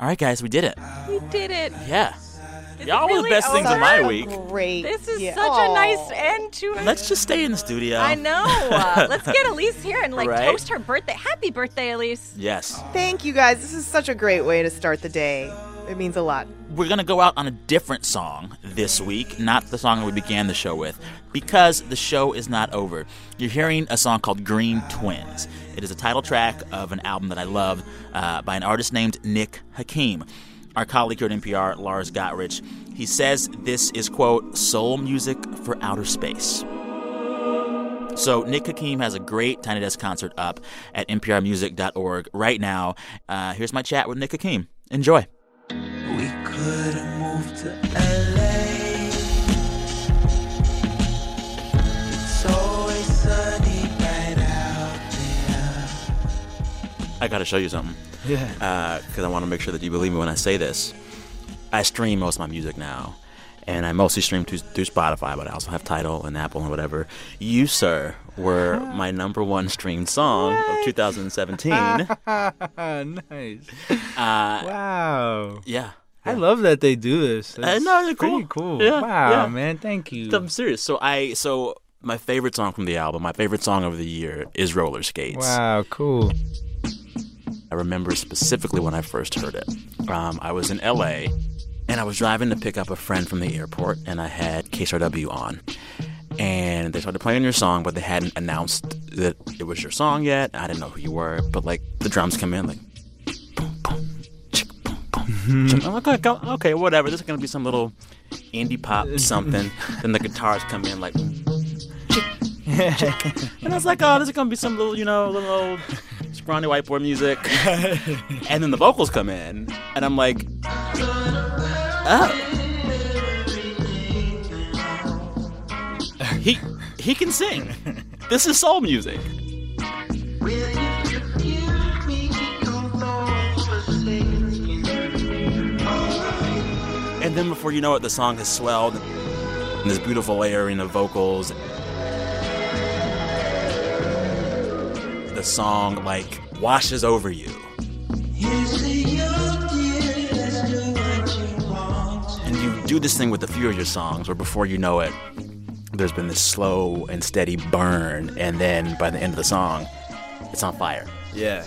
All right, guys, we did it. We did it. Yeah. Is Y'all it were the really best things of my week. Great. This is Yeah. such a nice end to it. Let's just stay in the studio. I know. Uh, let's get Elise here and like Right? toast her birthday. Happy birthday, Elise. Yes. Thank you guys. This is such a great way to start the day. It means a lot. We're going to go out on a different song this week, not the song that we began the show with, because the show is not over. You're hearing a song called Green Twins. It is a title track of an album that I love uh, by an artist named Nick Hakim. Our colleague here at NPR, Lars Gotrich, he says this is, quote, soul music for outer space. So Nick Hakim has a great Tiny Desk concert up at nprmusic.org right now. Uh, here's my chat with Nick Hakim. Enjoy. We could have moved to LA. It's always sunny right out there. I got to show you something. Yeah. Uh, because I want to make sure that you believe me when I say this. I stream most of my music now. And I mostly stream through, through Spotify, but I also have Tidal and Apple and whatever. You, sir, were my number one streamed song of 2017. nice. Uh, wow. Yeah. I love that they do this. That's know, they're pretty cool. cool. Yeah, wow, yeah. man. Thank you. I'm serious. So I so my favorite song from the album, my favorite song of the year is Roller Skates. Wow, cool. I remember specifically when I first heard it. Um, I was in LA and I was driving to pick up a friend from the airport and I had KCRW on. And they started playing your song, but they hadn't announced that it was your song yet. I didn't know who you were, but like the drums come in like boom, boom, chick, boom, boom. chick. Mm-hmm. I'm like, okay, okay, whatever. This is gonna be some little indie pop something. then the guitars come in like chick, chick. And I was like, oh, this is gonna be some little, you know, little old scrawny white boy music. and then the vocals come in, and I'm like, oh. He he can sing. This is soul music. And then before you know it, the song has swelled. And this beautiful layering of vocals. The song like washes over you. And do this thing with a few of your songs where before you know it, there's been this slow and steady burn, and then by the end of the song, it's on fire. Yeah.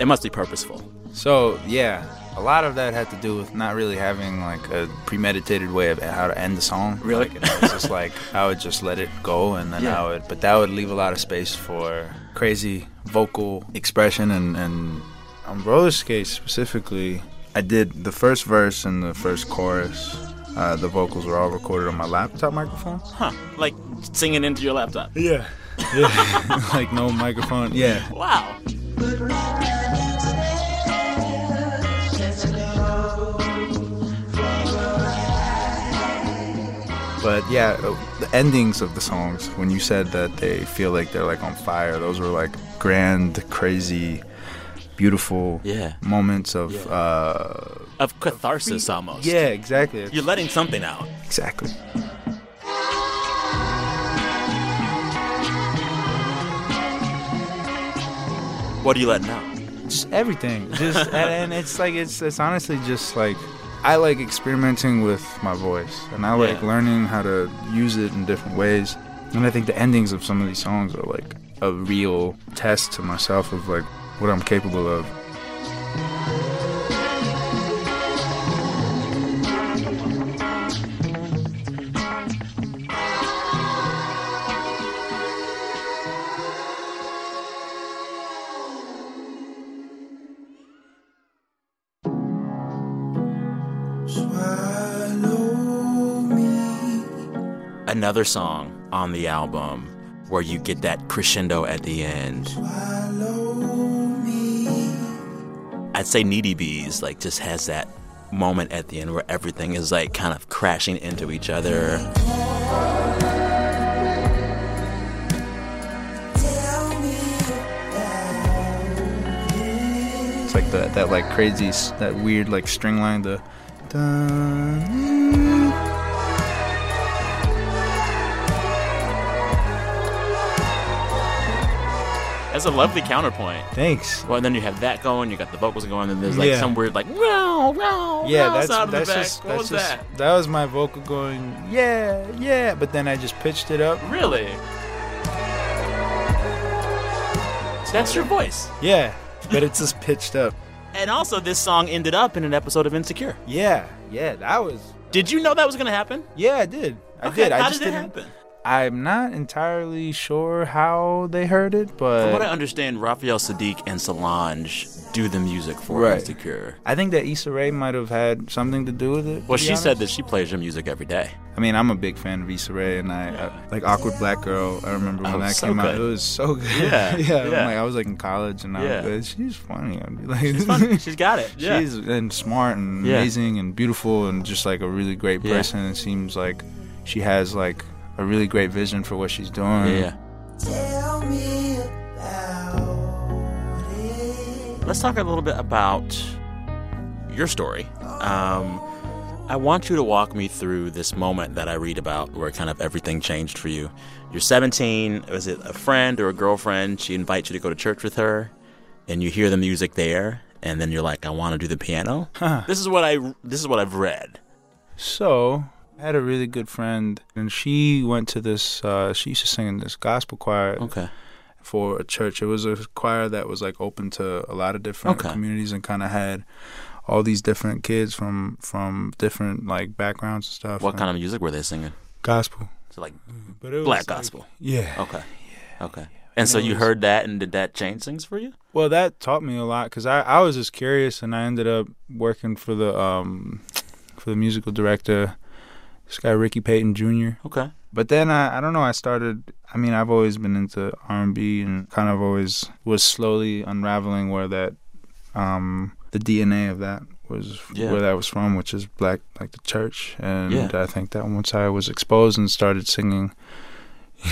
It must be purposeful. So yeah, a lot of that had to do with not really having like a premeditated way of how to end the song. Really? Like, it was just like I would just let it go, and then Yeah. I would, but that would leave a lot of space for crazy vocal expression and and on roller skates specifically. I did the first verse and the first chorus. Uh, the vocals were all recorded on my laptop microphone. Huh. Like singing into your laptop. Yeah. Yeah. like no microphone. Yeah. Wow. But yeah, uh, the endings of the songs, when you said that they feel like they're like on fire, those were like grand, crazy, beautiful Yeah. moments of uh Of catharsis almost. Yeah, exactly. You're letting something out. Exactly. What are you letting out? Just everything. Just and, and it's like it's it's honestly just like I like experimenting with my voice and I like Yeah. learning how to use it in different ways. And I think the endings of some of these songs are like a real test to myself of like what I'm capable of. another song on the album where you get that crescendo at the end. I'd say Needy Bees like just has that moment at the end where everything is like kind of crashing into each other. It's like that that like crazy that weird like string line the dun, That's a lovely counterpoint. Thanks. Well, and then you have that going, you got the vocals going, and there's like Yeah. some weird like wow, wow, yeah wow that's sound in the that's back. just what that's was just that? that was my vocal going yeah yeah but then I just pitched it up Really? So that's your voice. yeah but it's just pitched up And also, this song ended up in an episode of Insecure. yeah yeah that was Did you know that was going to happen? yeah I did I Okay, did I how just did it didn't happen? I'm not entirely sure how they heard it but From what I understand, Raphael Saadiq and Solange do the music for Right. Insecure. I think that Issa Rae might have had something to do with it. Well, she said that she plays your music every day. I mean, I'm a big fan of Issa Rae, and I, I like Awkward Black Girl. I remember when Oh, that so came out; good. it was so good. Yeah, yeah. Yeah. like, I was like in college, and I Yeah. was, like, she's funny. I'd be like, She's funny. She's got it. Yeah. she's and smart and Yeah. amazing and beautiful and just like a really great Yeah. person. It seems like she has like a really great vision for what she's doing. Yeah. Let's talk a little bit about your story. Um, I want you to walk me through this moment that I read about where kind of everything changed for you. You're 17. Was it a friend or a girlfriend? She invites you to go to church with her, and you hear the music there, and then you're like, "I want to do the piano." Huh. This is what I. This is what I've read. So I had a really good friend, and she went to this. Uh, she used to sing in this gospel choir. Okay. For a church, it was a choir that was like open to a lot of different Okay. communities and kind of had all these different kids from from different like backgrounds and stuff. What kind of music were they singing? gospel? So like But it was black like- gospel. yeah. Okay. Okay. And And so it you heard that, and did that change things for you? Well, that taught me a lot because I, I was just curious, and I ended up working for the um for the musical director, this guy Ricky Payton Jr. Okay. But then I I don't know I started. I mean I've always been into R and B and kind of always was slowly unraveling where that um the DNA of that was Yeah. where that was from, which is black like the church, and Yeah. I think that once I was exposed and started singing.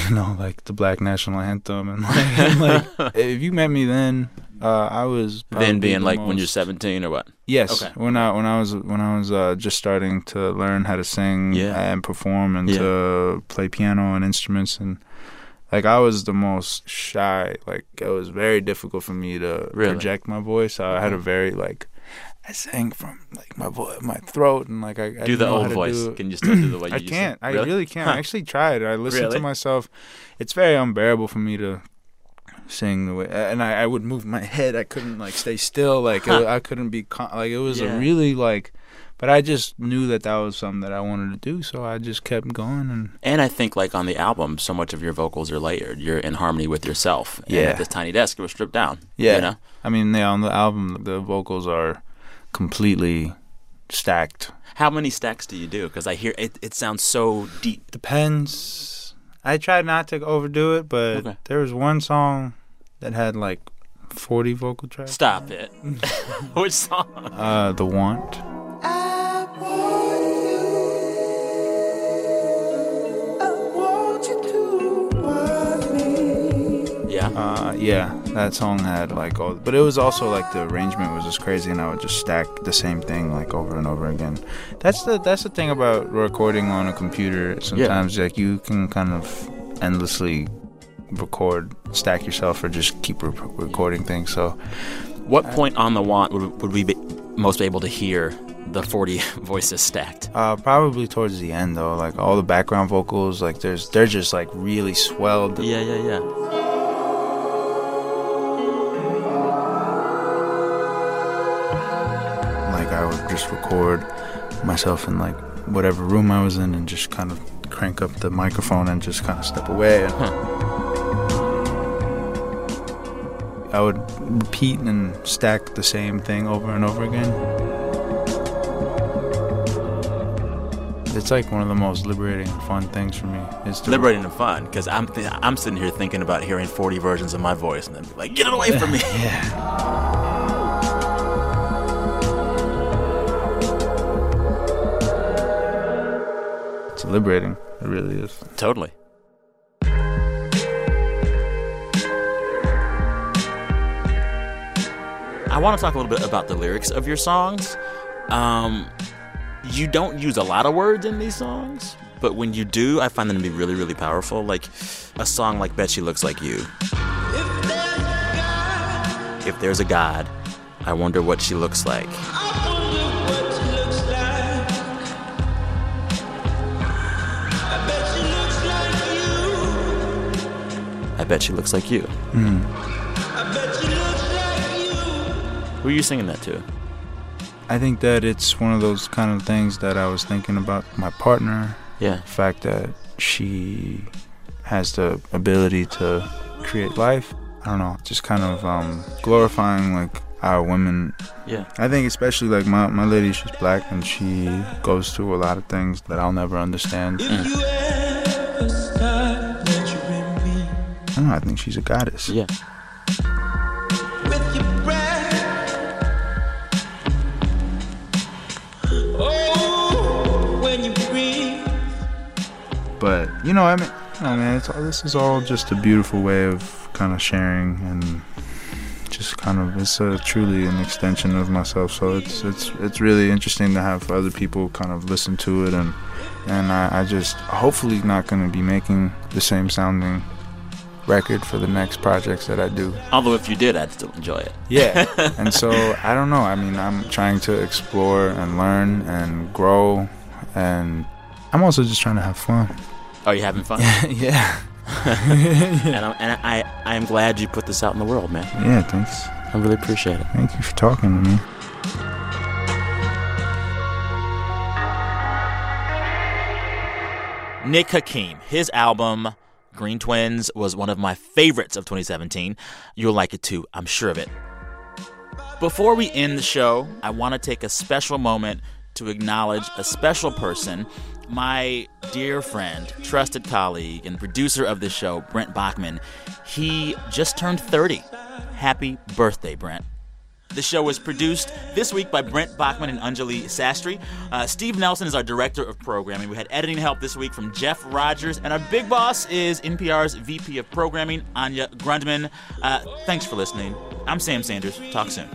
You know, like the Black National Anthem, and like, and, like if you met me then, uh, I was then being the like when you're 17 or what? Yes, Okay. when I when I was when I was uh, just starting to learn how to sing Yeah. and perform and Yeah. to play piano and instruments and like I was the most shy. Like it was very difficult for me to Really? project my voice. I had a very like I sang from like my vo- my throat and like I, I Do the old voice. do. Can you still do the way you I can't. I Really? really can't. Huh. I actually tried. I listened Really? to myself. It's very unbearable for me to sing the way and I, I would move my head. I couldn't like stay still. Like Huh. it, I couldn't be con- like it was Yeah. a really like. But I just knew that that was something that I wanted to do, so I just kept going and And I think like on the album, so much of your vocals are layered. You're in harmony with yourself. And Yeah. at this tiny desk, it was stripped down. yeah. You know? I mean, yeah, on the album, the vocals are completely stacked. How many stacks do you do? Because I hear it, it sounds so deep. Depends. I tried not to overdo it, but Okay. there was one song that had like 40 vocal tracks. Stop it. Which song? Uh, The Want. Yeah. Uh, yeah, that song had like all, but it was also like the arrangement was just crazy, and I would just stack the same thing like over and over again. That's the that's the thing about recording on a computer. Sometimes like you can kind of endlessly record, stack yourself, or just keep re- recording things. So, What point on the want would, would we be most able to hear the 40 voices stacked? uh, probably towards the end though, like all the background vocals, like there's they're just like really swelled. Yeah, yeah, yeah. Just record myself in like whatever room I was in and just kind of crank up the microphone and just kind of step away. And I would repeat and stack the same thing over and over again. it's like one of the most liberating and fun things for me. Is to Liberating and fun, because I'm th- I'm sitting here thinking about hearing 40 versions of my voice and then be like, get it away from me. It's liberating. It really is. Totally. I want to talk a little bit about the lyrics of your songs. Um, you don't use a lot of words in these songs, but when you do, I find them to be really, really powerful. Like a song like Bet She Looks Like You. If there's a God, I wonder what she looks like. I bet she looks like you. Mm. Who are you singing that to? I think that it's one of those kind of things that I was thinking about my partner. Yeah. The fact that she has the ability to create life. I don't know, just kind of um, glorifying like our women. Yeah. I think especially like my, my lady, she's black and she goes through a lot of things that I'll never understand. I don't know, I think she's a goddess. Yeah. But you know, I mean, I mean, it's all, this is all just a beautiful way of kind of sharing and just kind of it's a, truly an extension of myself. So it's it's it's really interesting to have other people kind of listen to it and and I, I just hopefully not going to be making the same sounding record for the next projects that I do. Although if you did, I'd still enjoy it. Yeah. and so I don't know. I mean, I'm trying to explore and learn and grow and I'm also just trying to have fun. Are you having fun? yeah. and I'm, and I, I am glad you put this out in the world, man. Yeah, thanks. I really appreciate it. Thank you for talking to me. Nick Hakim, his album Green Twins was one of my favorites of 2017. You'll like it too, I'm sure of it. Before we end the show, I want to take a special moment to acknowledge a special person, my dear friend, trusted colleague, and producer of this show, Brent Baughman. He just turned 30. Happy birthday, Brent. The show was produced this week by Brent Baughman and Anjuli Sastry. Uh, Steve Nelson is our director of programming. We had editing help this week from Jeff Rogers, and our big boss is NPR's VP of programming, Anya Grundman. Uh, thanks for listening. I'm Sam Sanders. Talk soon.